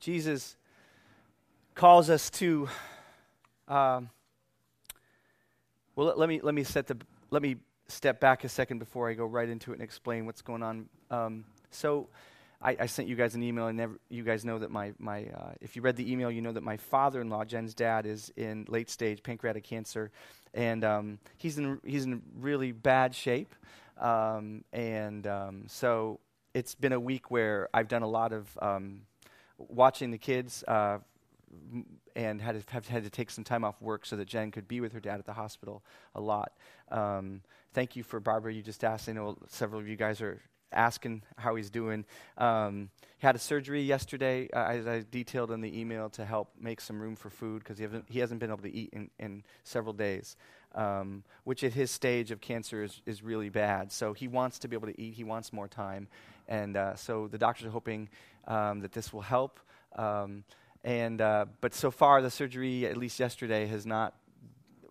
Jesus calls us to. Um, well, let, me let me set the let me step back a second before I go right into it and explain what's going on. Um, so, I, I, sent you guys an email, and never, you guys know that my my uh, if you read the email, you know that my father-in-law, Jen's dad, is in late stage pancreatic cancer, and um, he's in he's in really bad shape, um, and um, so it's been a week where I've done a lot of um, watching the kids. Uh, and had to, have had to take some time off work so that Jen could be with her dad at the hospital a lot. Um, thank you for Barbara. You just asked. I know several of you guys are asking how he's doing. Um, he had a surgery yesterday, uh, as I detailed in the email, to help make some room for food because he, he, hasn't been able to eat in, in several days, um, which at his stage of cancer is, is really bad. So he wants to be able to eat, he wants more time. And uh, so the doctors are hoping um, that this will help. Um, and, uh, but so far, the surgery, at least yesterday, has not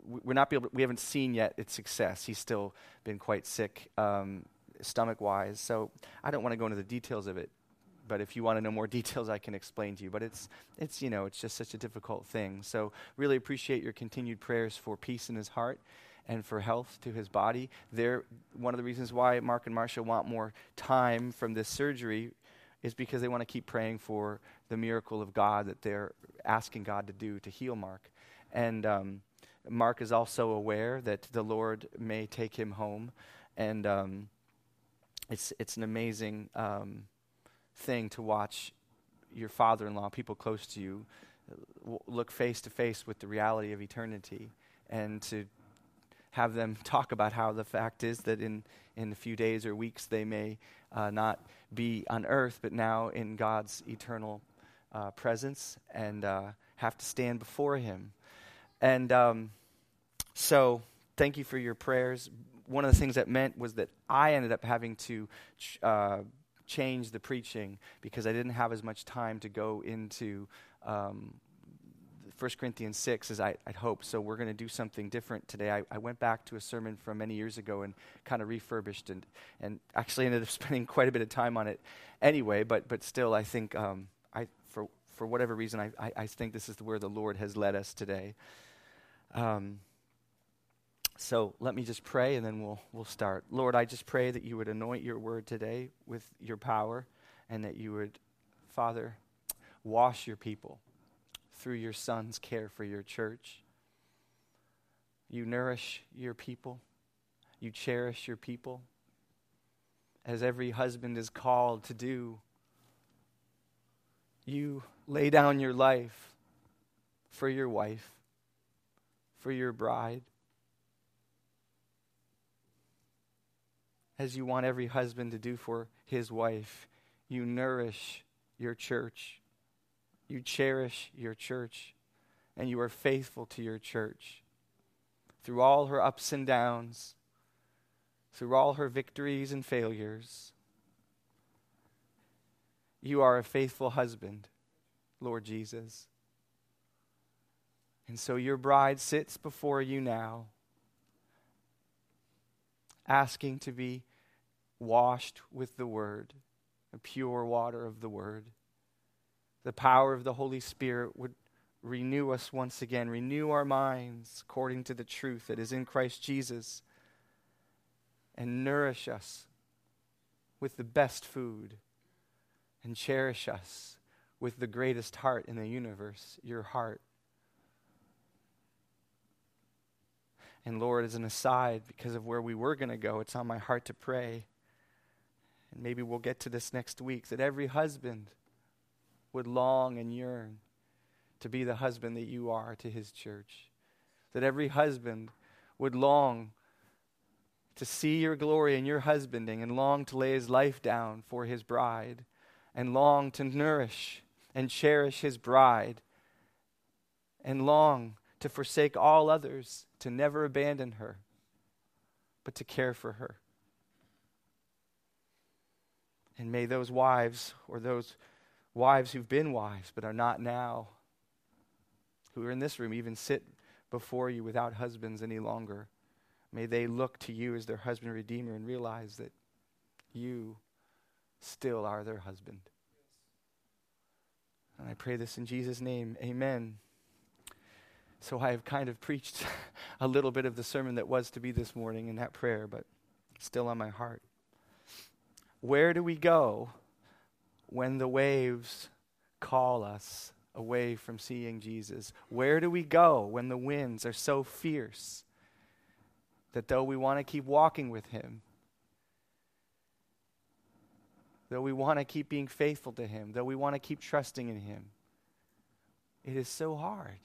we're not be able to, we haven't seen yet its success. He's still been quite sick um, stomach wise. So I don't want to go into the details of it, but if you want to know more details, I can explain to you. But it's, it's, you know, it's just such a difficult thing. So really appreciate your continued prayers for peace in his heart and for health to his body. They're, one of the reasons why Mark and Marcia want more time from this surgery is because they want to keep praying for the miracle of God that they're asking God to do to heal Mark. And um, Mark is also aware that the Lord may take him home. And um, it's it's an amazing um, thing to watch your father-in-law, people close to you, w- look face to face with the reality of eternity, and to have them talk about how the fact is that in in a few days or weeks they may uh, not be on earth, but now in God's eternal uh, presence and uh, have to stand before Him. And um, so, thank you for your prayers one of the things that meant was that I ended up having to ch- uh, change the preaching because I didn't have as much time to go into um, 1 Corinthians 6 as I, would hoped. So we're going to do something different today. I, I, went back to a sermon from many years ago and kind of refurbished and, and actually ended up spending quite a bit of time on it anyway, but, but still, I think um, I, for, for whatever reason, I, I, I, think this is where the Lord has led us today. Um, so let me just pray and then we'll, we'll start. Lord, I just pray that you would anoint your word today with your power and that you would, Father, wash your people through your son's care for your church. You nourish your people, you cherish your people, as every husband is called to do. You lay down your life for your wife, for your bride. as you want every husband to do for his wife. You nourish your church, you cherish your church, and you are faithful to your church. Through all her ups and downs, through all her victories and failures, you are a faithful husband, Lord Jesus. And so your bride sits before you now, asking to be washed with the Word, the pure water of the Word. The power of the Holy Spirit would renew us once again, renew our minds according to the truth that is in Christ Jesus, and nourish us with the best food, and cherish us with the greatest heart in the universe, your heart. And Lord, as an aside, because of where we were going to go, it's on my heart to pray and maybe we'll get to this next week, that every husband would long and yearn to be the husband that you are to his church. That every husband would long to see your glory in your husbanding and long to lay his life down for his bride and long to nourish and cherish his bride and long to forsake all others, to never abandon her, but to care for her. And may those wives, or those wives who've been wives but are not now, who are in this room, even sit before you without husbands any longer. May they look to you as their husband redeemer and realize that you still are their husband. And I pray this in Jesus' name. Amen. So I have kind of preached a little bit of the sermon that was to be this morning in that prayer, but still on my heart. Where do we go when the waves call us away from seeing Jesus? Where do we go when the winds are so fierce that though we want to keep walking with Him, though we want to keep being faithful to Him, though we want to keep trusting in Him, it is so hard.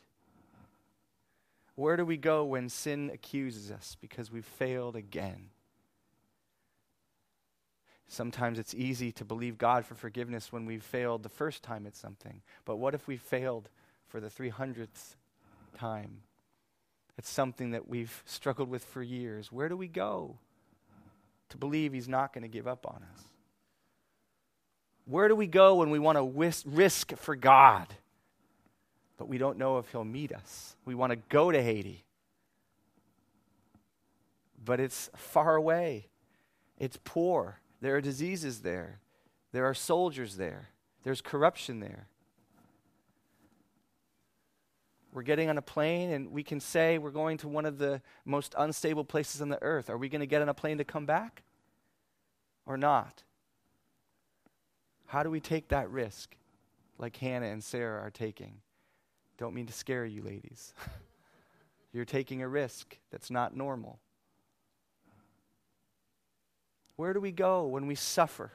Where do we go when sin accuses us because we've failed again? Sometimes it's easy to believe God for forgiveness when we've failed the first time at something. But what if we failed for the 300th time? It's something that we've struggled with for years. Where do we go to believe He's not going to give up on us? Where do we go when we want to risk for God, but we don't know if He'll meet us? We want to go to Haiti, but it's far away, it's poor, there are diseases there. There are soldiers there. There's corruption there. We're getting on a plane and we can say we're going to one of the most unstable places on the earth. Are we going to get on a plane to come back or not? How do we take that risk like Hannah and Sarah are taking? Don't mean to scare you, ladies. You're taking a risk that's not normal. Where do we go when we suffer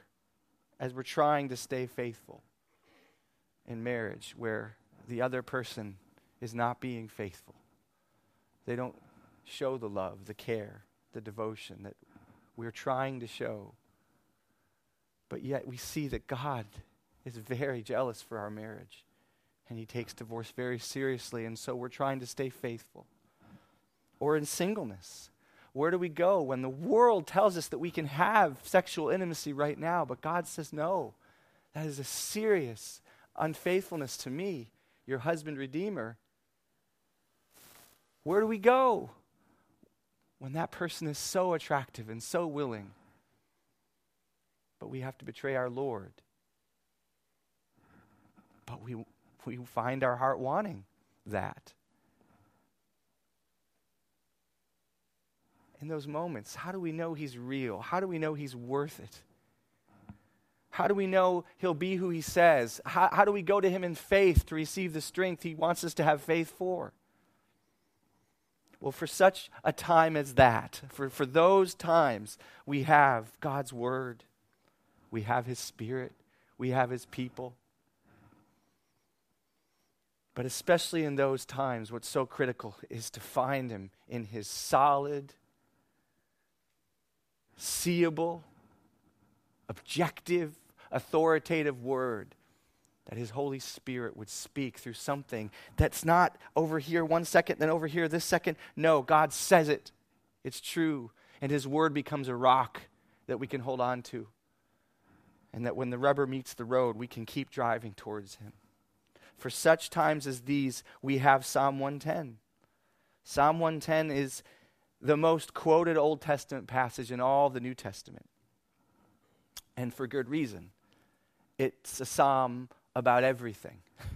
as we're trying to stay faithful in marriage where the other person is not being faithful? They don't show the love, the care, the devotion that we're trying to show. But yet we see that God is very jealous for our marriage and he takes divorce very seriously, and so we're trying to stay faithful. Or in singleness, where do we go when the world tells us that we can have sexual intimacy right now, but God says no? That is a serious unfaithfulness to me, your husband redeemer. Where do we go when that person is so attractive and so willing, but we have to betray our Lord? But we, we find our heart wanting that. In those moments? How do we know He's real? How do we know He's worth it? How do we know He'll be who He says? How, how do we go to Him in faith to receive the strength He wants us to have faith for? Well, for such a time as that, for, for those times, we have God's Word, we have His Spirit, we have His people. But especially in those times, what's so critical is to find Him in His solid, seeable, objective, authoritative word that his Holy Spirit would speak through something that's not over here one second, then over here this second. No, God says it. It's true. And his word becomes a rock that we can hold on to. And that when the rubber meets the road, we can keep driving towards him. For such times as these, we have Psalm 110. Psalm 110 is the most quoted Old Testament passage in all the New Testament. And for good reason. It's a psalm about everything.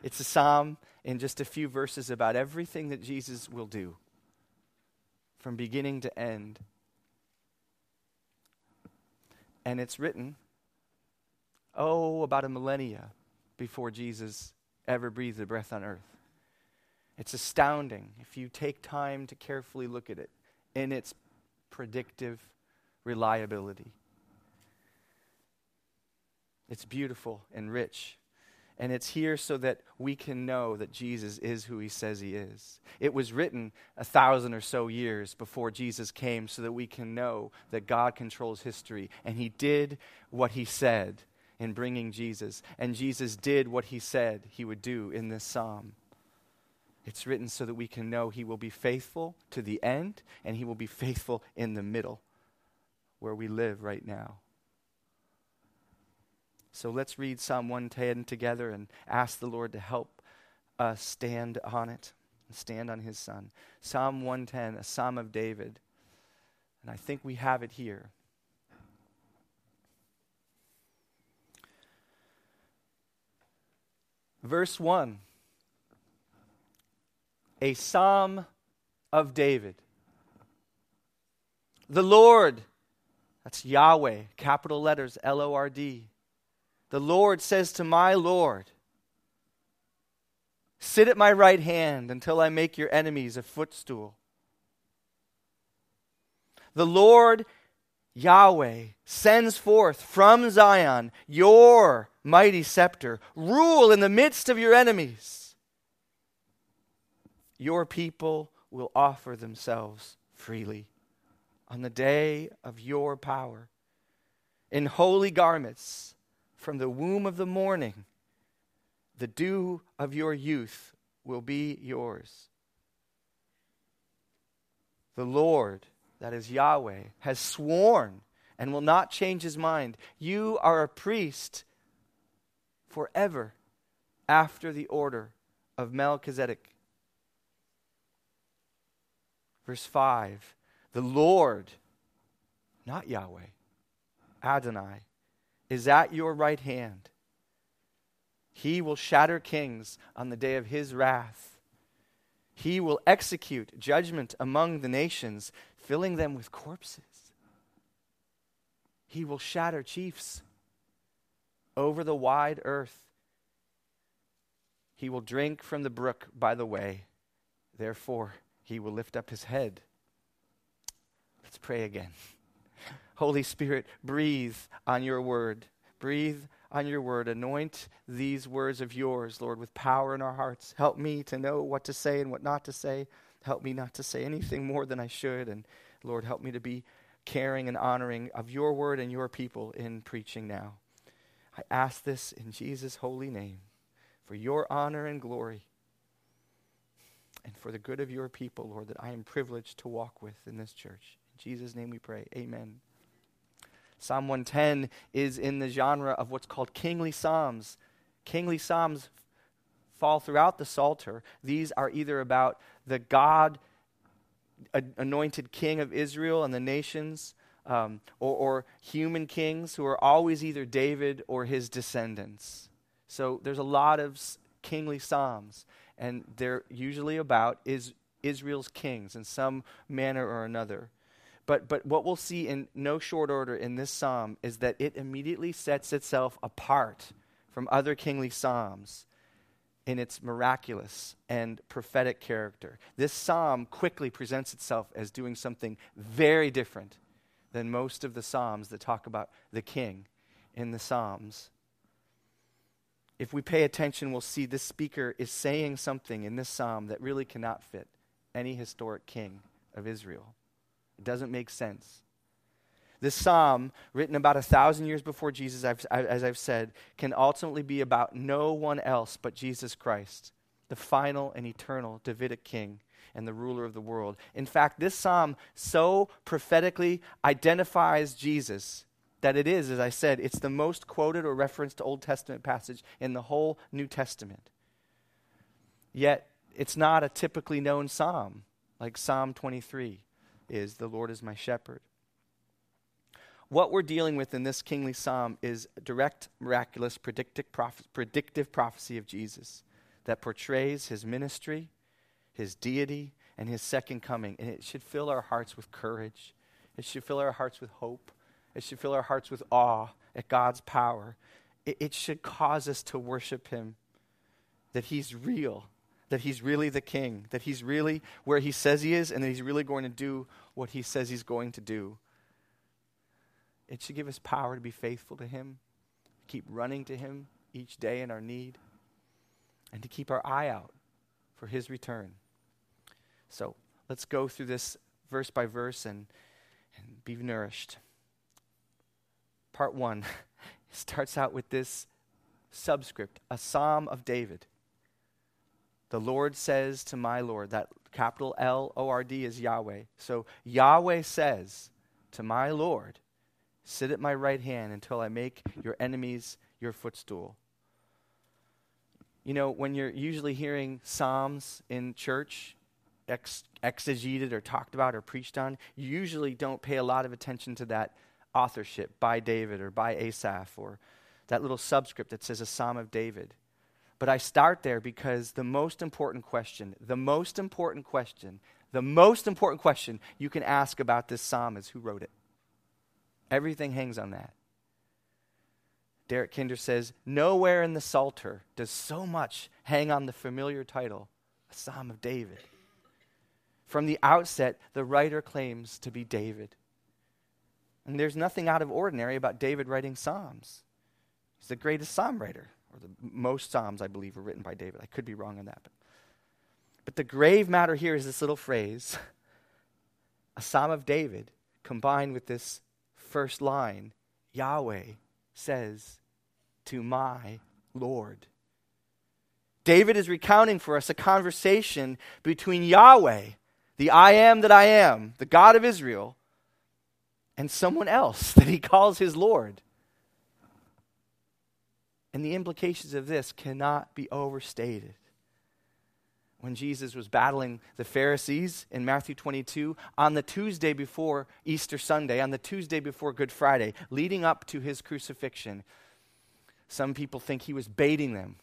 It's a psalm in just a few verses about everything that Jesus will do from beginning to end. And it's written, oh, about a millennia before Jesus ever breathed a breath on earth. It's astounding if you take time to carefully look at it in its predictive reliability. It's beautiful and rich. And it's here so that we can know that Jesus is who he says he is. It was written a thousand or so years before Jesus came so that we can know that God controls history. And he did what he said in bringing Jesus. And Jesus did what he said he would do in this psalm. It's written so that we can know He will be faithful to the end and He will be faithful in the middle where we live right now. So let's read Psalm 110 together and ask the Lord to help us stand on it and stand on His Son. Psalm 110, a psalm of David. And I think we have it here. Verse 1 A psalm of David. The Lord, that's Yahweh, capital letters L O R D. The Lord says to my Lord, Sit at my right hand until I make your enemies a footstool. The Lord Yahweh sends forth from Zion your mighty scepter. Rule in the midst of your enemies. Your people will offer themselves freely on the day of your power. In holy garments from the womb of the morning, the dew of your youth will be yours. The Lord, that is Yahweh, has sworn and will not change his mind. You are a priest forever after the order of Melchizedek. Verse 5 The Lord, not Yahweh, Adonai, is at your right hand. He will shatter kings on the day of his wrath. He will execute judgment among the nations, filling them with corpses. He will shatter chiefs over the wide earth. He will drink from the brook by the way. Therefore, he will lift up his head. Let's pray again. Holy Spirit, breathe on your word. Breathe on your word. Anoint these words of yours, Lord, with power in our hearts. Help me to know what to say and what not to say. Help me not to say anything more than I should. And Lord, help me to be caring and honoring of your word and your people in preaching now. I ask this in Jesus' holy name for your honor and glory and for the good of your people, Lord, that I am privileged to walk with in this church. In Jesus' name we pray. Amen. Psalm 110 is in the genre of what's called kingly psalms. Kingly psalms fall throughout the Psalter. These are either about the God anointed king of Israel and the nations, um, or, or human kings who are always either David or his descendants. So there's a lot of kingly psalms, and they're usually about is Israel's kings in some manner or another. But, but what we'll see in no short order in this psalm is that it immediately sets itself apart from other kingly psalms in its miraculous and prophetic character. This psalm quickly presents itself as doing something very different than most of the psalms that talk about the king in the psalms. If we pay attention, we'll see this speaker is saying something in this psalm that really cannot fit any historic king of Israel. It doesn't make sense. This psalm, written about a thousand years before Jesus, I've, as I've said, can ultimately be about no one else but Jesus Christ, the final and eternal Davidic king and the ruler of the world. In fact, this psalm so prophetically identifies Jesus that it is, as I said, it's the most quoted or referenced Old Testament passage in the whole New Testament. Yet, it's not a typically known psalm like Psalm 23 is the Lord is my shepherd. What we're dealing with in this kingly psalm is direct, miraculous, predictive, predictive prophecy of Jesus that portrays his ministry, his deity, and his second coming. And it should fill our hearts with courage. It should fill our hearts with hope. It should fill our hearts with awe at God's power. It, it should cause us to worship him, that he's real, that he's really the king, that he's really where he says he is, and that he's really going to do what he says he's going to do. It should give us power to be faithful to him, keep running to him each day in our need, and to keep our eye out for his return. So let's go through this verse by verse and, and be nourished. Part one starts out with this subscript, a psalm of David. The Lord says to my Lord, that capital L O R D is Yahweh. So Yahweh says to my Lord, Sit at my right hand until I make your enemies your footstool. You know, when you're usually hearing Psalms in church, ex- exegeted or talked about or preached on, you usually don't pay a lot of attention to that authorship by David or by Asaph or that little subscript that says a Psalm of David. But I start there because the most important question, the most important question, the most important question you can ask about this psalm is who wrote it? Everything hangs on that. Derek Kidner says, Nowhere in the Psalter does so much hang on the familiar title, a Psalm of David. From the outset, the writer claims to be David. And there's nothing out of ordinary about David writing Psalms. He's the greatest Psalm writer, or the most Psalms, I believe, were written by David. I could be wrong on that. But, but the grave matter here is this little phrase a Psalm of David combined with this first line Yahweh says to my Lord. David is recounting for us a conversation between Yahweh, the I am that I am, the God of Israel, and someone else that he calls his Lord. And the implications of this cannot be overstated when Jesus was battling the Pharisees in Matthew 22 on the Tuesday before Easter Sunday, on the Tuesday before Good Friday, leading up to his crucifixion. Some people think he was baiting them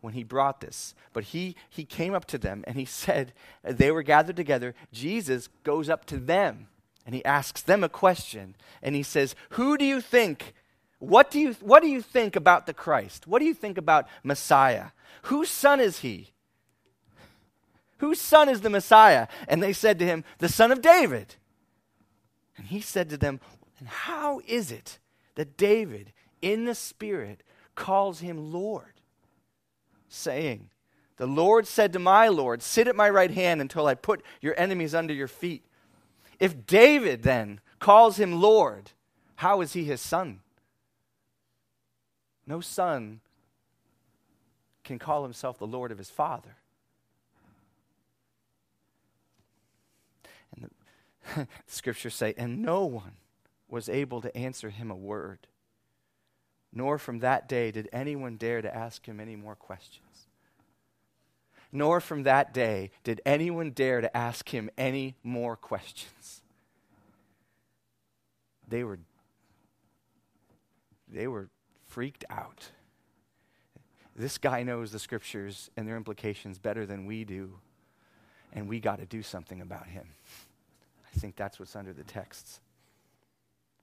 when he brought this. But he, he came up to them and he said, they were gathered together. Jesus goes up to them and he asks them a question. And he says, Who do you think? What do you, what do you think about the Christ? What do you think about Messiah? Whose son is he? Whose son is the Messiah? And they said to him, The son of David. And he said to them, And how is it that David, in the Spirit, calls him Lord? Saying, The Lord said to my Lord, Sit at my right hand until I put your enemies under your feet. If David then calls him Lord, how is he his son? No son can call himself the Lord of his father. And the scriptures say, and no one was able to answer him a word. Nor from that day did anyone dare to ask him any more questions. Nor from that day did anyone dare to ask him any more questions. They were they were freaked out. This guy knows the scriptures and their implications better than we do, and we got to do something about him. I think that's what's under the texts.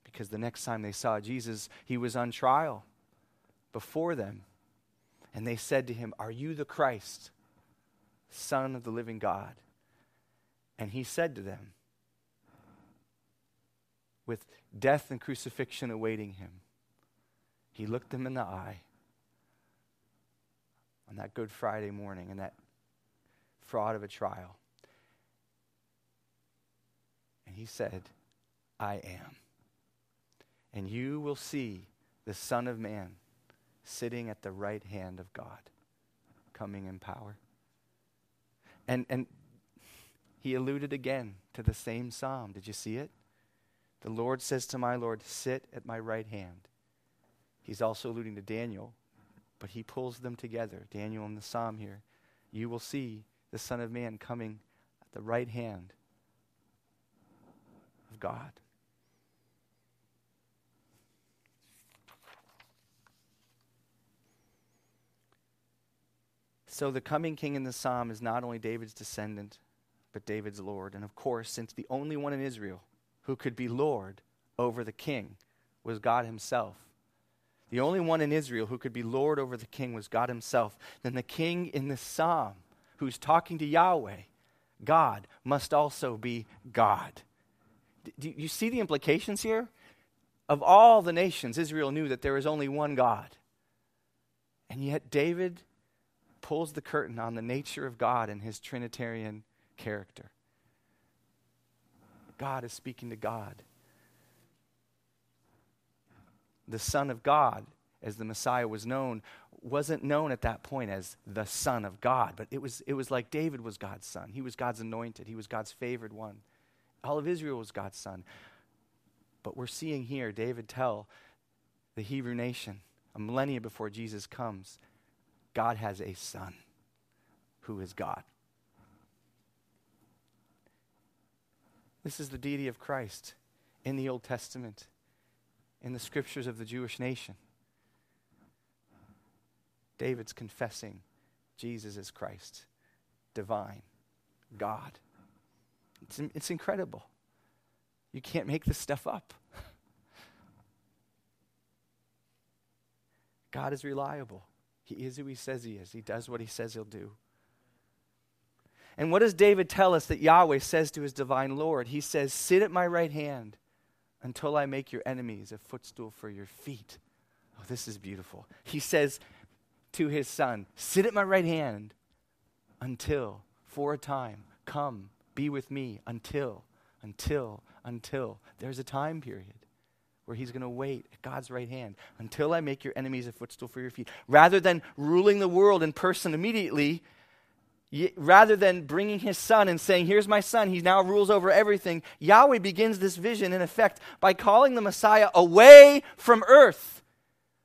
Because the next time they saw Jesus, he was on trial before them. And they said to him, Are you the Christ, Son of the living God? And he said to them, with death and crucifixion awaiting him, he looked them in the eye on that Good Friday morning in that fraud of a trial. And he said, I am. And you will see the Son of Man sitting at the right hand of God, coming in power. And, and he alluded again to the same psalm. Did you see it? The Lord says to my Lord, Sit at my right hand. He's also alluding to Daniel, but he pulls them together, Daniel and the psalm here. You will see the Son of Man coming at the right hand of God. So the coming king in the psalm is not only David's descendant, but David's Lord. And of course, since the only one in Israel who could be Lord over the king was God himself, the only one in Israel who could be Lord over the king was God himself, then the king in the psalm who's talking to Yahweh, God, must also be God. Do you see the implications here? Of all the nations, Israel knew that there was only one God. And yet, David pulls the curtain on the nature of God and his Trinitarian character. God is speaking to God. The Son of God, as the Messiah was known, wasn't known at that point as the Son of God, but it was, it was like David was God's son. He was God's anointed, he was God's favored one. All of Israel was God's son. But we're seeing here David tell the Hebrew nation, a millennia before Jesus comes, God has a son who is God. This is the deity of Christ in the Old Testament, in the scriptures of the Jewish nation. David's confessing Jesus is Christ, divine, God. It's, it's incredible. You can't make this stuff up. God is reliable. He is who he says he is. He does what he says he'll do. And what does David tell us that Yahweh says to his divine Lord? He says, Sit at my right hand until I make your enemies a footstool for your feet. Oh, this is beautiful. He says to his son, Sit at my right hand until, for a time, come, be with me until, until, until. There's a time period where he's going to wait at God's right hand until I make your enemies a footstool for your feet. Rather than ruling the world in person immediately, rather than bringing his son and saying, Here's my son, he now rules over everything, Yahweh begins this vision, in effect, by calling the Messiah away from earth.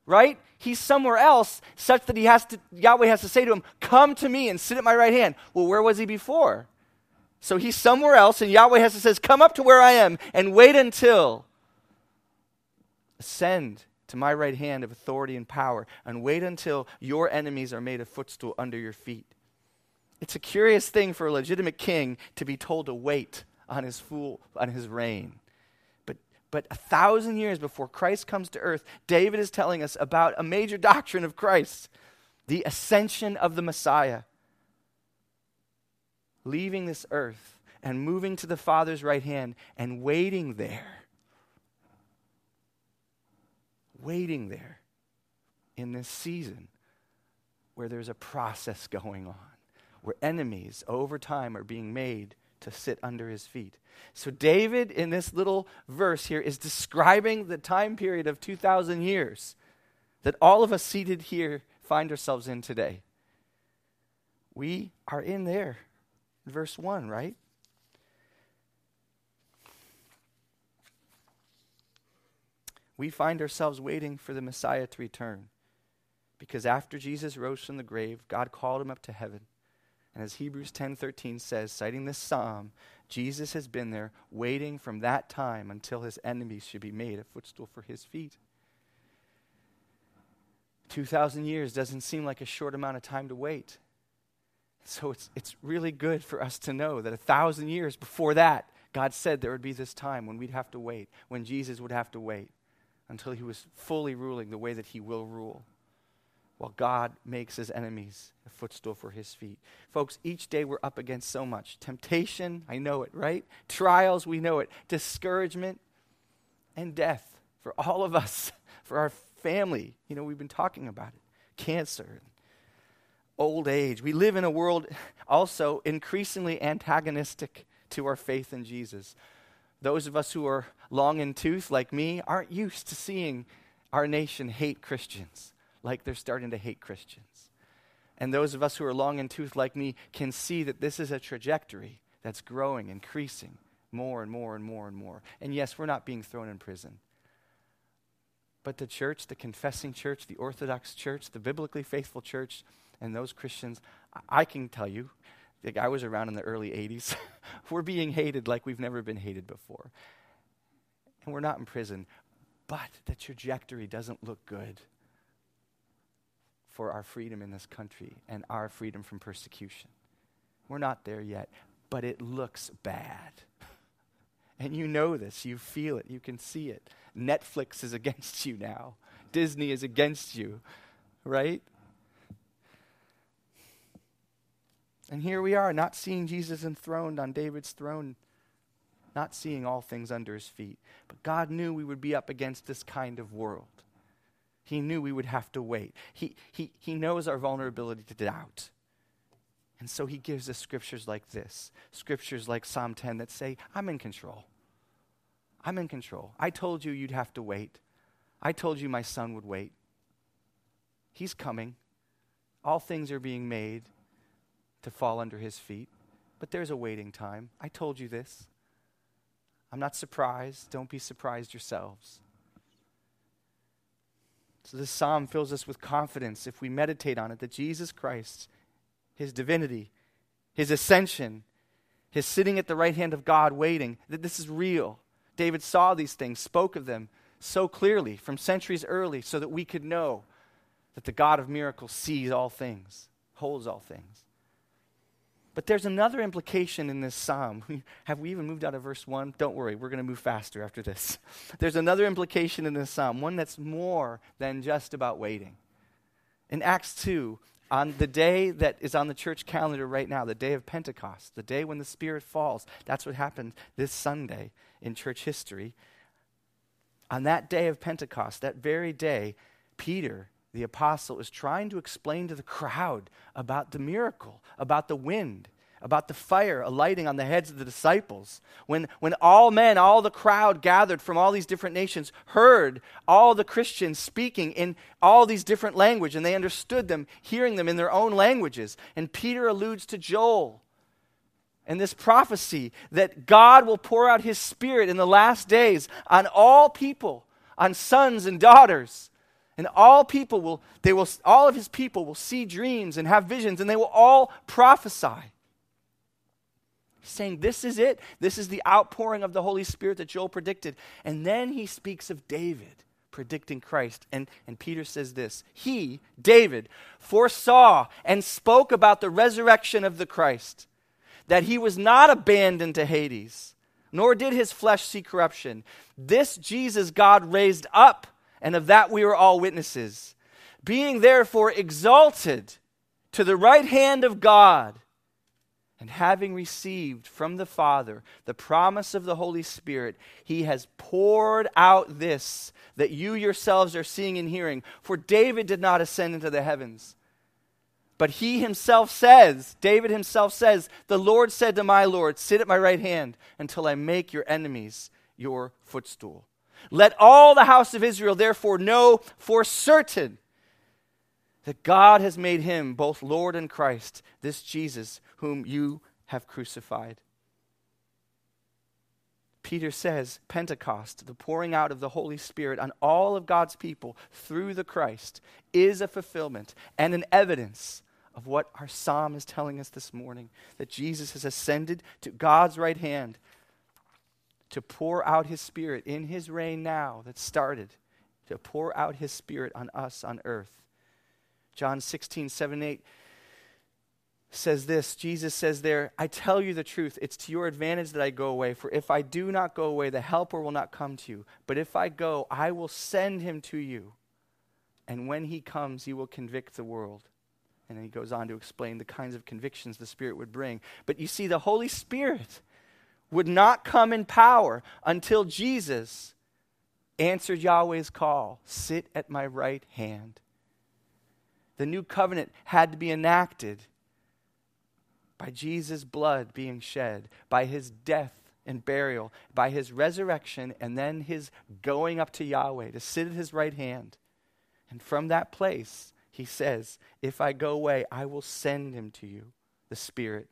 Right? He's somewhere else, such that he has to, Yahweh has to say to him, Come to me and sit at my right hand. Well, where was he before? So he's somewhere else, and Yahweh has to says, Come up to where I am and wait until. Ascend to my right hand of authority and power, and wait until your enemies are made a footstool under your feet. It's a curious thing for a legitimate king to be told to wait on his fool on his reign. But but a thousand years before Christ comes to earth, David is telling us about a major doctrine of Christ, the ascension of the Messiah. Leaving this earth and moving to the Father's right hand and waiting there. Waiting there in this season where there's a process going on where enemies over time are being made to sit under his feet. So, David, in this little verse here, is describing the time period of 2,000 years that all of us seated here find ourselves in today. We are in there, verse 1, right? We find ourselves waiting for the Messiah to return. Because after Jesus rose from the grave, God called him up to heaven and as Hebrews 10:13 says, citing this psalm, Jesus has been there waiting from that time until his enemies should be made a footstool for his feet. 2,000 years doesn't seem like a short amount of time to wait. So it's, it's really good for us to know that a thousand years before that, God said there would be this time when we'd have to wait, when Jesus would have to wait until he was fully ruling the way that he will rule while God makes his enemies a footstool for his feet. Folks, each day we're up against so much temptation, I know it, right? Trials, we know it. Discouragement and death for all of us, for our family. You know, we've been talking about it. Cancer, old age. We live in a world also increasingly antagonistic to our faith in Jesus. Those of us who are long in tooth, like me, aren't used to seeing our nation hate Christians like they're starting to hate Christians. And those of us who are long in tooth like me can see that this is a trajectory that's growing, increasing more and more and more and more. And yes, we're not being thrown in prison. But the church, the confessing church, the Orthodox church, the biblically faithful church, and those Christians, I can tell you, like I was around in the early 80s, we're being hated like we've never been hated before. And we're not in prison, but the trajectory doesn't look good for our freedom in this country and our freedom from persecution. We're not there yet, but it looks bad. and you know this, you feel it, you can see it. Netflix is against you now, Disney is against you, right? And here we are, not seeing Jesus enthroned on David's throne, not seeing all things under his feet. But God knew we would be up against this kind of world. He knew we would have to wait. He, he, he knows our vulnerability to doubt. And so he gives us scriptures like this scriptures like Psalm 10 that say, I'm in control. I'm in control. I told you you'd have to wait. I told you my son would wait. He's coming. All things are being made to fall under his feet, but there's a waiting time. I told you this. I'm not surprised. Don't be surprised yourselves. So this psalm fills us with confidence if we meditate on it that Jesus Christ, his divinity, his ascension, his sitting at the right hand of God waiting, that this is real. David saw these things, spoke of them so clearly from centuries early so that we could know that the God of miracles sees all things. holds all things. But there's another implication in this psalm. Have we even moved out of verse 1? Don't worry, we're going to move faster after this. There's another implication in this psalm, one that's more than just about waiting. In Acts 2, on the day that is on the church calendar right now, the day of Pentecost, the day when the Spirit falls, that's what happened this Sunday in church history. On that day of Pentecost, that very day, Peter the apostle is trying to explain to the crowd about the miracle, about the wind, about the fire alighting on the heads of the disciples. When, when all men, all the crowd gathered from all these different nations heard all the Christians speaking in all these different languages, and they understood them, hearing them in their own languages. And Peter alludes to Joel and this prophecy that God will pour out his Spirit in the last days on all people, on sons and daughters. And all people will, they will, all of his people will see dreams and have visions, and they will all prophesy. He's saying, This is it. This is the outpouring of the Holy Spirit that Joel predicted. And then he speaks of David predicting Christ. And, and Peter says this He, David, foresaw and spoke about the resurrection of the Christ, that he was not abandoned to Hades, nor did his flesh see corruption. This Jesus God raised up and of that we were all witnesses. Being therefore exalted to the right hand of God, and having received from the Father the promise of the Holy Spirit, he has poured out this that you yourselves are seeing and hearing. For David did not ascend into the heavens. But he himself says, David himself says, The Lord said to my Lord, Sit at my right hand until I make your enemies your footstool. Let all the house of Israel therefore know for certain that God has made him both Lord and Christ, this Jesus whom you have crucified. Peter says Pentecost, the pouring out of the Holy Spirit on all of God's people through the Christ, is a fulfillment and an evidence of what our psalm is telling us this morning that Jesus has ascended to God's right hand to pour out his spirit in his reign now that started, to pour out his spirit on us on earth. John 16, 7, 8 says this Jesus says there, I tell you the truth, it's to your advantage that I go away. For if I do not go away, the Helper will not come to you. But if I go, I will send him to you. And when he comes, he will convict the world. And then he goes on to explain the kinds of convictions the Spirit would bring. But you see, the Holy Spirit would not come in power until Jesus answered Yahweh's call sit at my right hand. The new covenant had to be enacted by Jesus' blood being shed, by his death and burial, by his resurrection, and then his going up to Yahweh to sit at his right hand. And from that place, he says, If I go away, I will send him to you, the Spirit.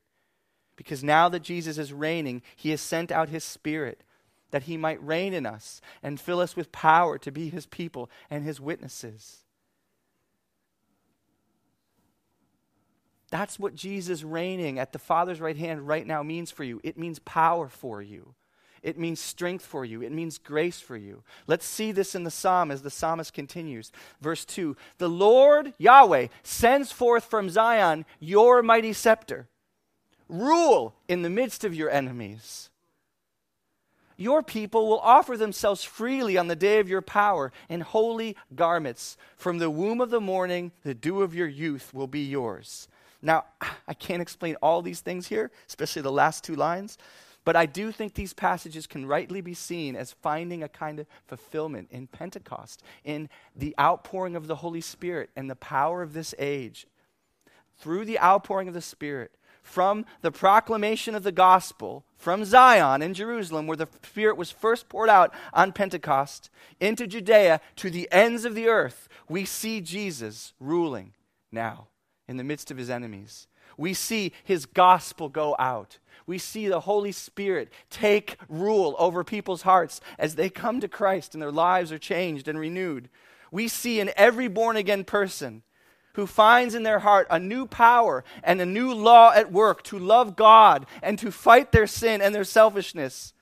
Because now that Jesus is reigning, he has sent out his Spirit that he might reign in us and fill us with power to be his people and his witnesses. That's what Jesus reigning at the Father's right hand right now means for you. It means power for you. It means strength for you. It means grace for you. Let's see this in the psalm as the psalmist continues. Verse 2 The Lord, Yahweh, sends forth from Zion your mighty scepter. Rule in the midst of your enemies. Your people will offer themselves freely on the day of your power in holy garments. From the womb of the morning, the dew of your youth will be yours. Now, I can't explain all these things here, especially the last two lines, but I do think these passages can rightly be seen as finding a kind of fulfillment in Pentecost, in the outpouring of the Holy Spirit and the power of this age. Through the outpouring of the Spirit, from the proclamation of the gospel from Zion in Jerusalem, where the Spirit was first poured out on Pentecost, into Judea to the ends of the earth, we see Jesus ruling now in the midst of his enemies. We see his gospel go out. We see the Holy Spirit take rule over people's hearts as they come to Christ and their lives are changed and renewed. We see in every born again person who finds in their heart a new power and a new law at work to love God and to fight their sin and their selfishness,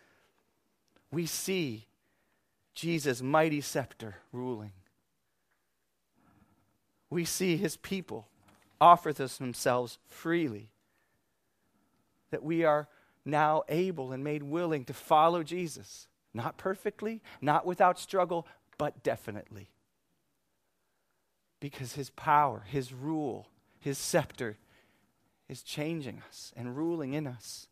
we see Jesus' mighty scepter ruling. We see his people offer themselves freely. That we are now able and made willing to follow Jesus. Not perfectly, not without struggle, but definitely. Because his power, his rule, his scepter is changing us and ruling in us.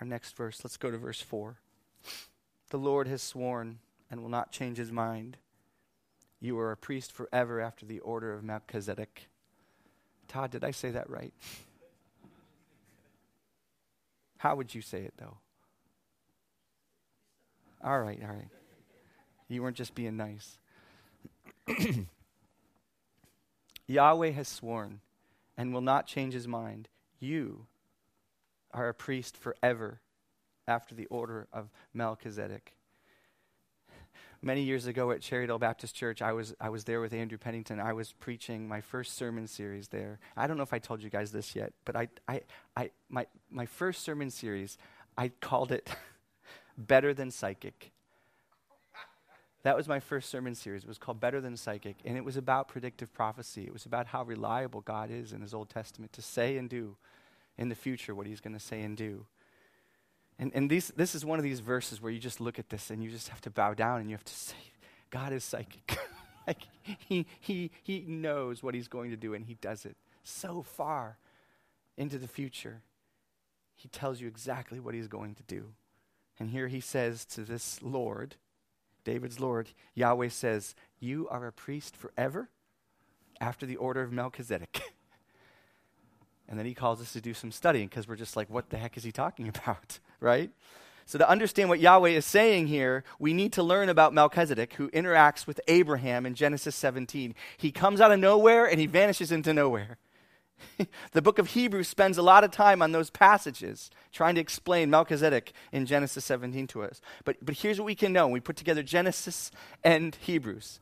our next verse. Let's go to verse 4. The Lord has sworn and will not change his mind. You are a priest forever after the order of Melchizedek. Todd, did I say that right? How would you say it, though? All right, all right. You weren't just being nice. Yahweh has sworn and will not change his mind. You are a priest forever after the order of Melchizedek. Many years ago at Cherrydale Baptist Church, I was, I was there with Andrew Pennington. I was preaching my first sermon series there. I don't know if I told you guys this yet, but I, I, I, my, my first sermon series, I called it Better Than Psychic. That was my first sermon series. It was called Better Than Psychic, and it was about predictive prophecy. It was about how reliable God is in His Old Testament to say and do in the future what he's going to say and do. And, and these, this is one of these verses where you just look at this and you just have to bow down and you have to say, God is psychic. like he, he, he knows what he's going to do and he does it so far into the future. He tells you exactly what he's going to do. And here he says to this Lord, David's Lord, Yahweh says, You are a priest forever after the order of Melchizedek. And then he calls us to do some studying because we're just like, what the heck is he talking about? right? So, to understand what Yahweh is saying here, we need to learn about Melchizedek, who interacts with Abraham in Genesis 17. He comes out of nowhere and he vanishes into nowhere. the book of Hebrews spends a lot of time on those passages trying to explain Melchizedek in Genesis 17 to us. But, but here's what we can know we put together Genesis and Hebrews.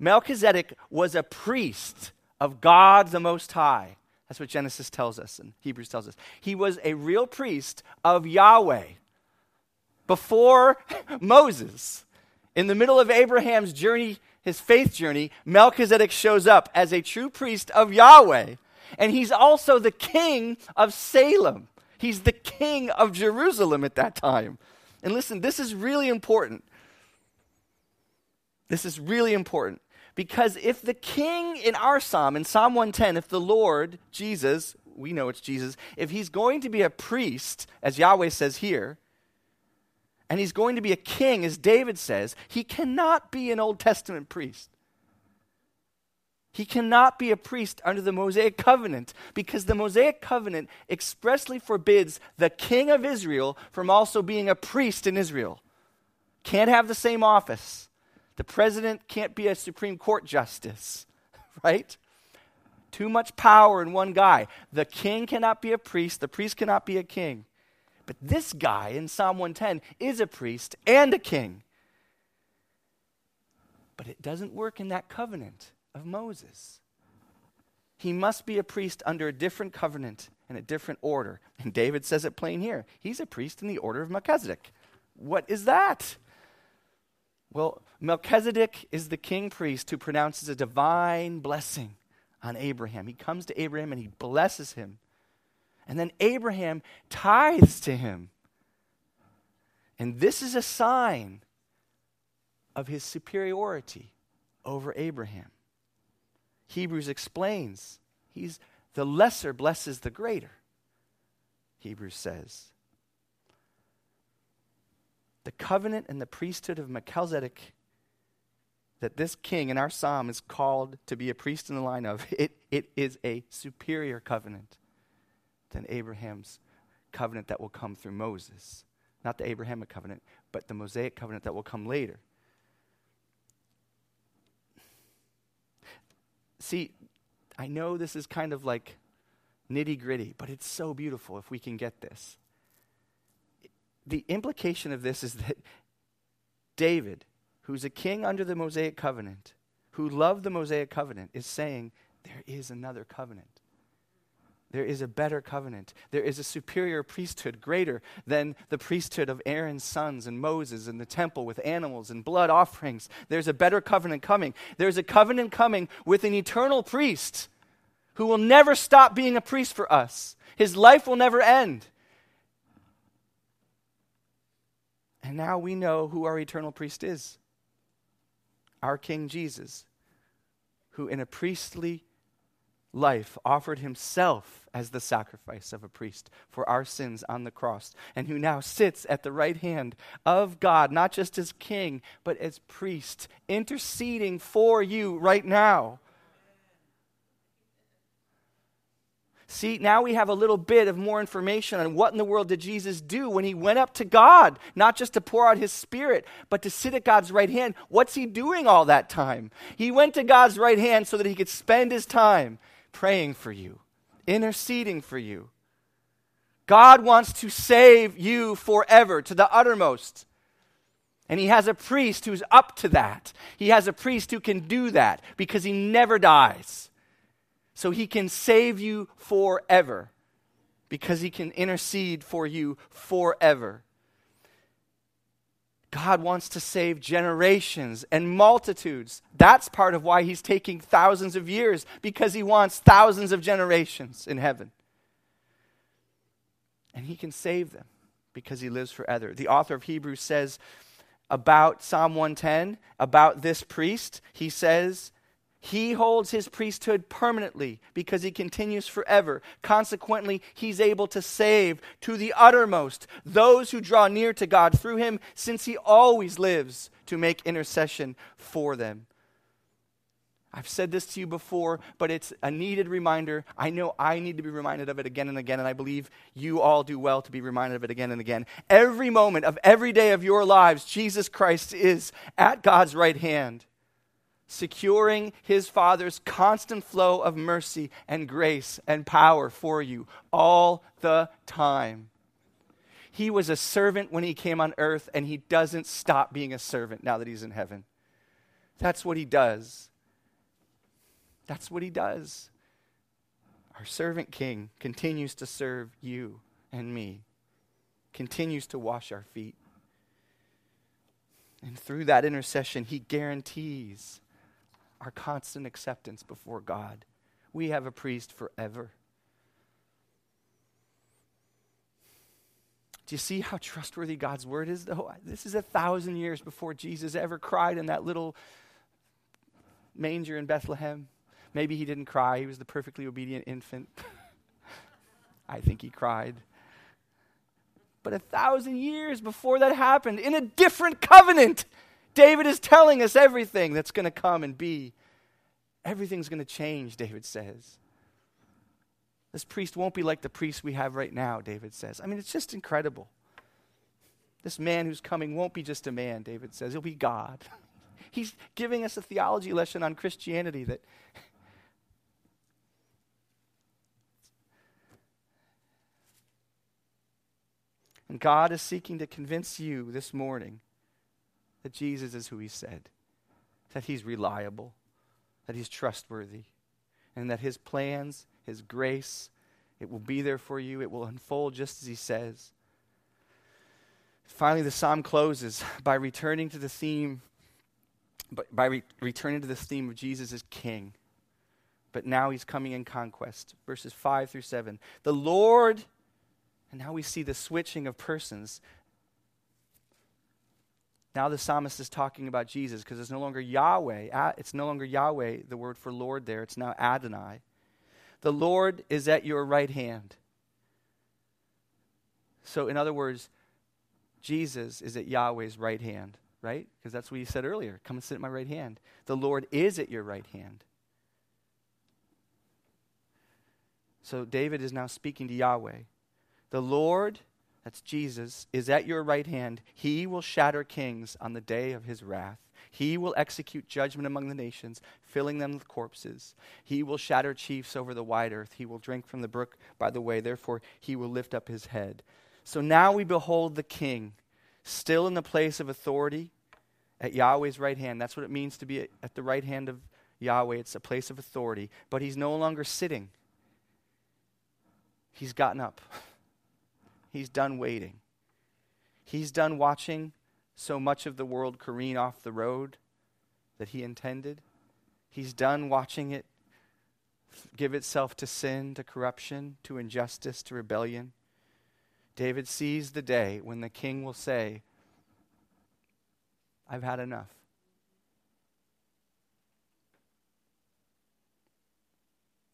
Melchizedek was a priest of God the Most High. That's what Genesis tells us and Hebrews tells us. He was a real priest of Yahweh before Moses. In the middle of Abraham's journey, his faith journey, Melchizedek shows up as a true priest of Yahweh. And he's also the king of Salem. He's the king of Jerusalem at that time. And listen, this is really important. This is really important. Because if the king in our psalm, in Psalm 110, if the Lord, Jesus, we know it's Jesus, if he's going to be a priest, as Yahweh says here, and he's going to be a king, as David says, he cannot be an Old Testament priest. He cannot be a priest under the Mosaic covenant because the Mosaic covenant expressly forbids the king of Israel from also being a priest in Israel. Can't have the same office. The president can't be a Supreme Court justice, right? Too much power in one guy. The king cannot be a priest, the priest cannot be a king. But this guy in Psalm 110 is a priest and a king. But it doesn't work in that covenant of Moses. He must be a priest under a different covenant and a different order. And David says it plain here. He's a priest in the order of Melchizedek. What is that? Well, Melchizedek is the king priest who pronounces a divine blessing on Abraham. He comes to Abraham and he blesses him. And then Abraham tithes to him. And this is a sign of his superiority over Abraham. Hebrews explains he's the lesser blesses the greater. Hebrews says the covenant and the priesthood of Melchizedek that this king in our psalm is called to be a priest in the line of, it, it is a superior covenant than Abraham's covenant that will come through Moses. Not the Abrahamic covenant, but the Mosaic covenant that will come later. See, I know this is kind of like nitty gritty, but it's so beautiful if we can get this the implication of this is that David, who's a king under the Mosaic covenant, who loved the Mosaic covenant, is saying, There is another covenant. There is a better covenant. There is a superior priesthood greater than the priesthood of Aaron's sons and Moses and the temple with animals and blood offerings. There's a better covenant coming. There's a covenant coming with an eternal priest who will never stop being a priest for us. His life will never end. And now we know who our eternal priest is our King Jesus, who in a priestly life offered himself as the sacrifice of a priest for our sins on the cross, and who now sits at the right hand of God, not just as king, but as priest, interceding for you right now. See, now we have a little bit of more information on what in the world did Jesus do when he went up to God, not just to pour out his spirit, but to sit at God's right hand. What's he doing all that time? He went to God's right hand so that he could spend his time praying for you, interceding for you. God wants to save you forever to the uttermost. And he has a priest who's up to that. He has a priest who can do that because he never dies so he can save you forever because he can intercede for you forever. God wants to save generations and multitudes. That's part of why he's taking thousands of years, because he wants thousands of generations in heaven. And he can save them because he lives forever. The author of Hebrews says about Psalm 110, about this priest, he says, he holds his priesthood permanently because he continues forever. Consequently, he's able to save to the uttermost those who draw near to God through him, since he always lives to make intercession for them. I've said this to you before, but it's a needed reminder. I know I need to be reminded of it again and again, and I believe you all do well to be reminded of it again and again. Every moment of every day of your lives, Jesus Christ is at God's right hand securing his Father's constant flow of mercy and grace and power for you all the time. He was a servant when he came on earth, and he doesn't stop being a servant now that he's in heaven. That's what he does. That's what he does. Our servant king continues to serve you and me, continues to wash our feet. And through that intercession, he guarantees our constant acceptance before God. We have a priest forever. Do you see how trustworthy God's word is, though? This is a thousand years before Jesus ever cried in that little manger in Bethlehem. Maybe he didn't cry, he was the perfectly obedient infant. I think he cried. But a thousand years before that happened, in a different covenant, David is telling us everything that's going to come and be. Everything's going to change, David says. This priest won't be like the priest we have right now, David says. I mean, it's just incredible. This man who's coming won't be just a man, David says. He'll be God. He's giving us a theology lesson on Christianity that. and God is seeking to convince you this morning that Jesus is who he said, that he's reliable, that he's trustworthy, and that his plans, his grace, it will be there for you. It will unfold just as he says. Finally, the psalm closes by returning to the theme, by re- returning to the theme of Jesus as king. But now he's coming in conquest. Verses 5 through 7. The Lord, and now we see the switching of persons. Now the psalmist is talking about Jesus because it's no longer Yahweh. It's no longer Yahweh, the word for Lord there. It's now Adonai. The Lord is at your right hand. So, in other words, Jesus is at Yahweh's right hand, right? Because that's what he said earlier. Come and sit at my right hand. The Lord is at your right hand. So, David is now speaking to Yahweh. The Lord that's Jesus, is at your right hand. He will shatter kings on the day of his wrath. He will execute judgment among the nations, filling them with corpses. He will shatter chiefs over the wide earth. He will drink from the brook by the way. Therefore, he will lift up his head. So now we behold the king, still in the place of authority at Yahweh's right hand. That's what it means to be at the right hand of Yahweh. It's a place of authority. But he's no longer sitting, he's gotten up. He's done waiting. He's done watching so much of the world careen off the road that he intended. He's done watching it give itself to sin, to corruption, to injustice, to rebellion. David sees the day when the king will say, I've had enough.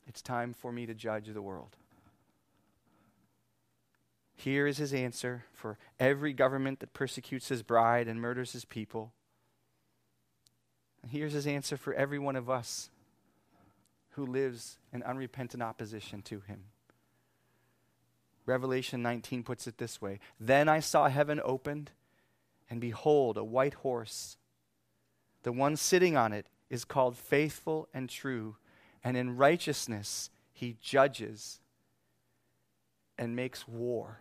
It's time for me to judge the world. Here is his answer for every government that persecutes his bride and murders his people. Here's his answer for every one of us who lives in unrepentant opposition to him. Revelation 19 puts it this way Then I saw heaven opened, and behold, a white horse. The one sitting on it is called faithful and true, and in righteousness he judges and makes war.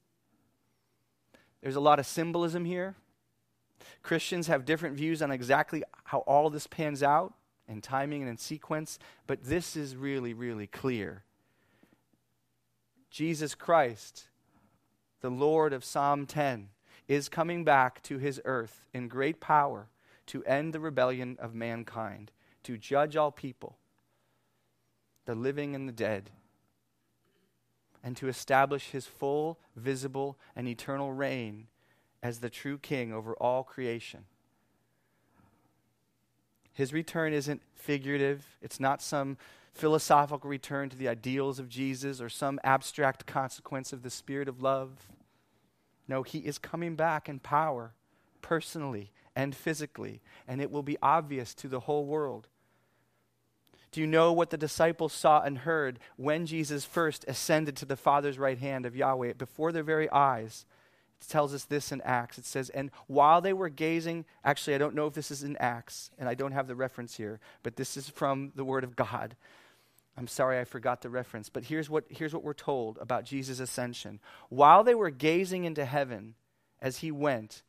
There's a lot of symbolism here. Christians have different views on exactly how all this pans out in timing and in sequence, but this is really, really clear. Jesus Christ, the Lord of Psalm 10, is coming back to his earth in great power to end the rebellion of mankind, to judge all people, the living and the dead and to establish his full, visible, and eternal reign as the true king over all creation. His return isn't figurative, it's not some philosophical return to the ideals of Jesus or some abstract consequence of the spirit of love. No, he is coming back in power, personally and physically, and it will be obvious to the whole world. Do you know what the disciples saw and heard when Jesus first ascended to the Father's right hand of Yahweh before their very eyes? It tells us this in Acts. It says, And while they were gazing, actually, I don't know if this is in Acts, and I don't have the reference here, but this is from the Word of God. I'm sorry I forgot the reference, but here's what, here's what we're told about Jesus' ascension. While they were gazing into heaven as he went,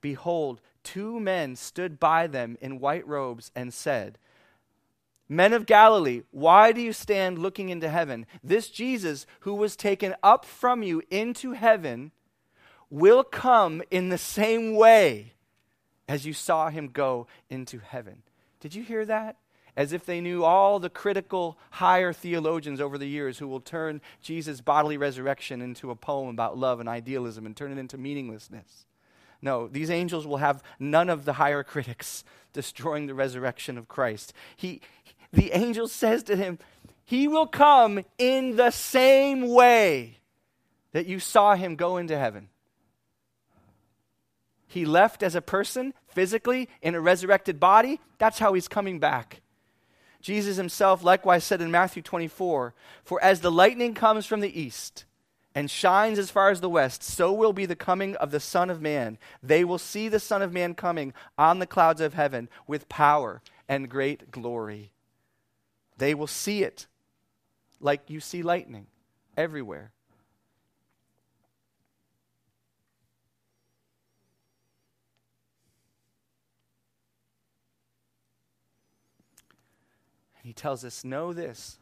behold, two men stood by them in white robes and said, Men of Galilee, why do you stand looking into heaven? This Jesus, who was taken up from you into heaven, will come in the same way as you saw him go into heaven. Did you hear that? As if they knew all the critical higher theologians over the years who will turn Jesus' bodily resurrection into a poem about love and idealism and turn it into meaninglessness. No, these angels will have none of the higher critics destroying the resurrection of Christ. He, the angel says to him, He will come in the same way that you saw him go into heaven. He left as a person, physically, in a resurrected body. That's how he's coming back. Jesus himself likewise said in Matthew 24 For as the lightning comes from the east and shines as far as the west, so will be the coming of the Son of Man. They will see the Son of Man coming on the clouds of heaven with power and great glory. They will see it like you see lightning everywhere. And he tells us, Know this.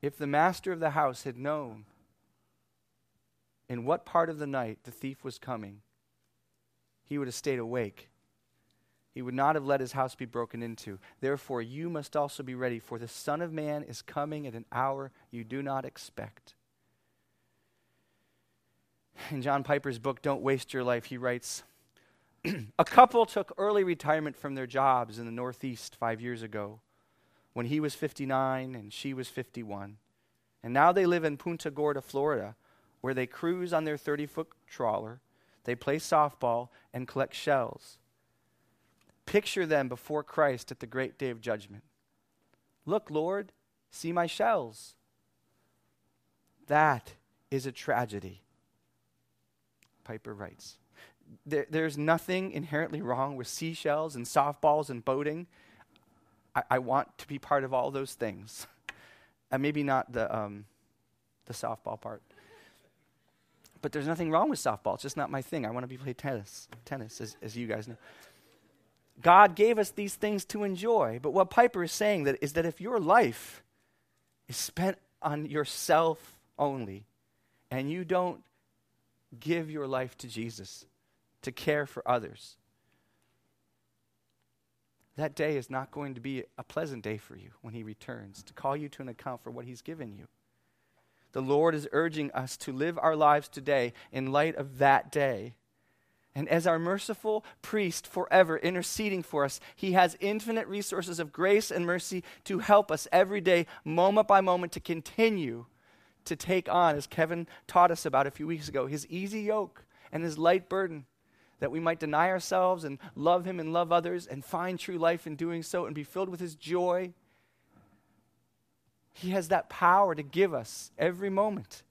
If the master of the house had known in what part of the night the thief was coming, he would have stayed awake. He would not have let his house be broken into. Therefore, you must also be ready, for the Son of Man is coming at an hour you do not expect. In John Piper's book, Don't Waste Your Life, he writes A couple took early retirement from their jobs in the Northeast five years ago when he was 59 and she was 51. And now they live in Punta Gorda, Florida, where they cruise on their 30 foot trawler, they play softball, and collect shells. Picture them before Christ at the great day of judgment. Look, Lord, see my shells. That is a tragedy. Piper writes. There, there's nothing inherently wrong with seashells and softballs and boating. I, I want to be part of all those things. And maybe not the, um, the softball part. But there's nothing wrong with softball. It's just not my thing. I want to be play tennis, tennis, as, as you guys know. God gave us these things to enjoy. But what Piper is saying that is that if your life is spent on yourself only, and you don't give your life to Jesus to care for others, that day is not going to be a pleasant day for you when He returns to call you to an account for what He's given you. The Lord is urging us to live our lives today in light of that day. And as our merciful priest forever interceding for us, he has infinite resources of grace and mercy to help us every day, moment by moment, to continue to take on, as Kevin taught us about a few weeks ago, his easy yoke and his light burden that we might deny ourselves and love Him and love others and find true life in doing so and be filled with His joy. He has that power to give us every moment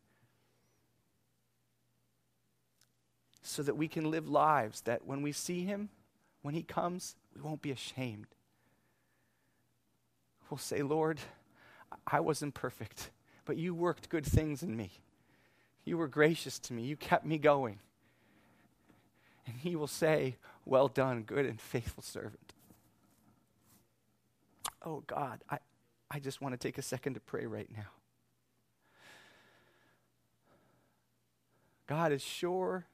so that we can live lives that when we see Him, when He comes, we won't be ashamed. We'll say, Lord, I wasn't perfect, but you worked good things in me. You were gracious to me. You kept me going and he will say, Well done, good and faithful servant. Oh God, I, I just want to take a second to pray right now. God, as sure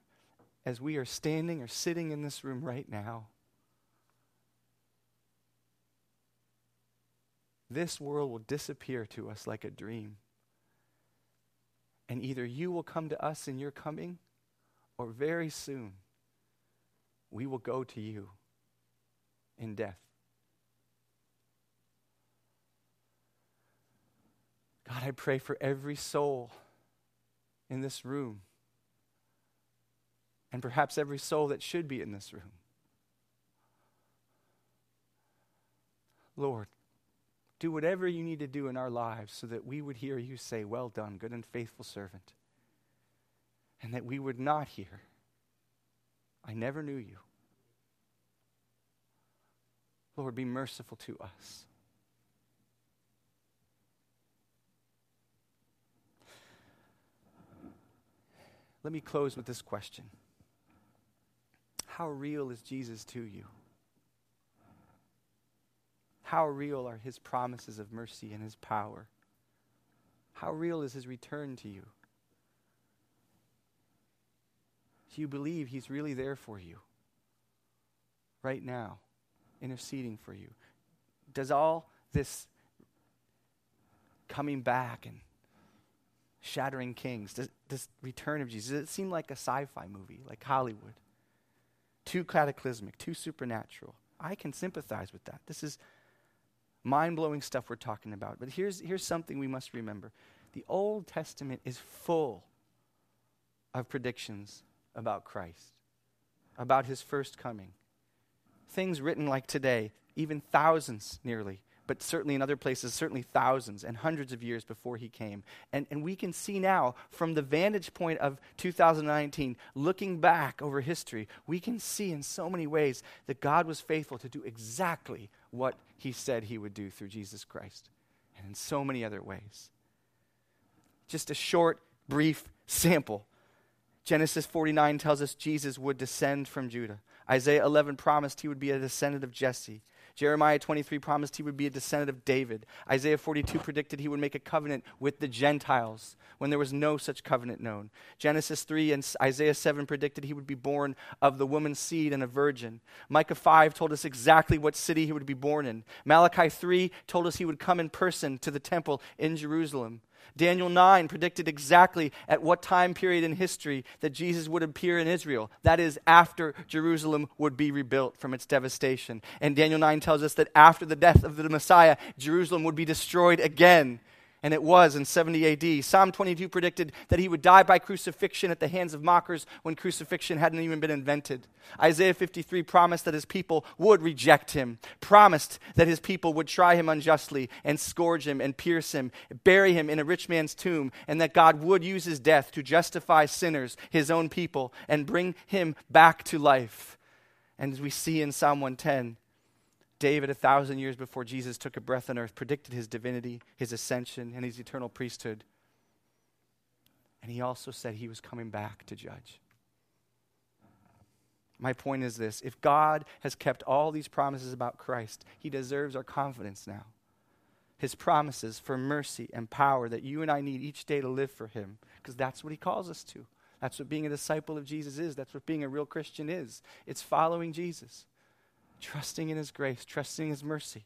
as we are standing or sitting in this room right now, this world will disappear to us like a dream. And either you will come to us in your coming, or very soon we will go to you in death. God, I pray for every soul in this room, and perhaps every soul that should be in this room. Lord, do whatever you need to do in our lives so that we would hear you say, Well done, good and faithful servant. And that we would not hear, I never knew you. Lord, be merciful to us. Let me close with this question How real is Jesus to you? How real are his promises of mercy and his power? How real is his return to you? Do you believe he's really there for you right now, interceding for you? Does all this coming back and shattering kings, does, this return of Jesus, does it seem like a sci fi movie, like Hollywood? Too cataclysmic, too supernatural. I can sympathize with that. This is mind blowing stuff we're talking about. But here's, here's something we must remember the Old Testament is full of predictions about Christ, about his first coming. Things written like today, even thousands nearly, but certainly in other places, certainly thousands and hundreds of years before he came. And, and we can see now, from the vantage point of 2019, looking back over history, we can see in so many ways that God was faithful to do exactly what he said he would do through Jesus Christ, and in so many other ways. Just a short, brief sample Genesis 49 tells us Jesus would descend from Judah. Isaiah 11 promised he would be a descendant of Jesse. Jeremiah 23 promised he would be a descendant of David. Isaiah 42 predicted he would make a covenant with the Gentiles when there was no such covenant known. Genesis 3 and Isaiah 7 predicted he would be born of the woman's seed and a virgin. Micah 5 told us exactly what city he would be born in. Malachi 3 told us he would come in person to the temple in Jerusalem. Daniel 9 predicted exactly at what time period in history that Jesus would appear in Israel. That is, after Jerusalem would be rebuilt from its devastation. And Daniel 9 tells us that after the death of the Messiah, Jerusalem would be destroyed again and it was in 70 AD. Psalm 22 predicted that he would die by crucifixion at the hands of mockers when crucifixion hadn't even been invented. Isaiah 53 promised that his people would reject him, promised that his people would try him unjustly and scourge him and pierce him, bury him in a rich man's tomb, and that God would use his death to justify sinners, his own people, and bring him back to life. And as we see in Psalm 110, David, a thousand years before Jesus took a breath on earth, predicted his divinity, his ascension, and his eternal priesthood. And he also said he was coming back to judge. My point is this if God has kept all these promises about Christ, he deserves our confidence now. His promises for mercy and power that you and I need each day to live for him, because that's what he calls us to. That's what being a disciple of Jesus is. That's what being a real Christian is. It's following Jesus trusting in His grace, trusting His mercy,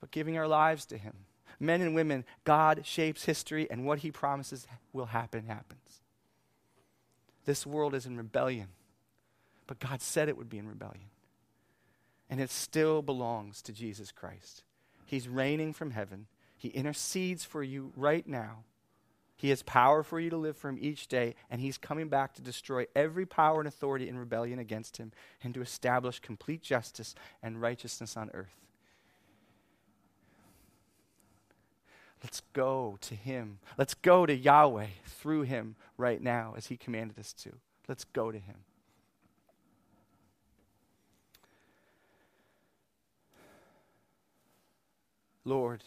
but giving our lives to Him. Men and women, God shapes history, and what He promises will happen happens. This world is in rebellion, but God said it would be in rebellion. And it still belongs to Jesus Christ. He's reigning from heaven. He intercedes for you right now. He has power for you to live for him each day, and he's coming back to destroy every power and authority in rebellion against him and to establish complete justice and righteousness on earth. Let's go to him. Let's go to Yahweh through him right now as he commanded us to. Let's go to him. Lord,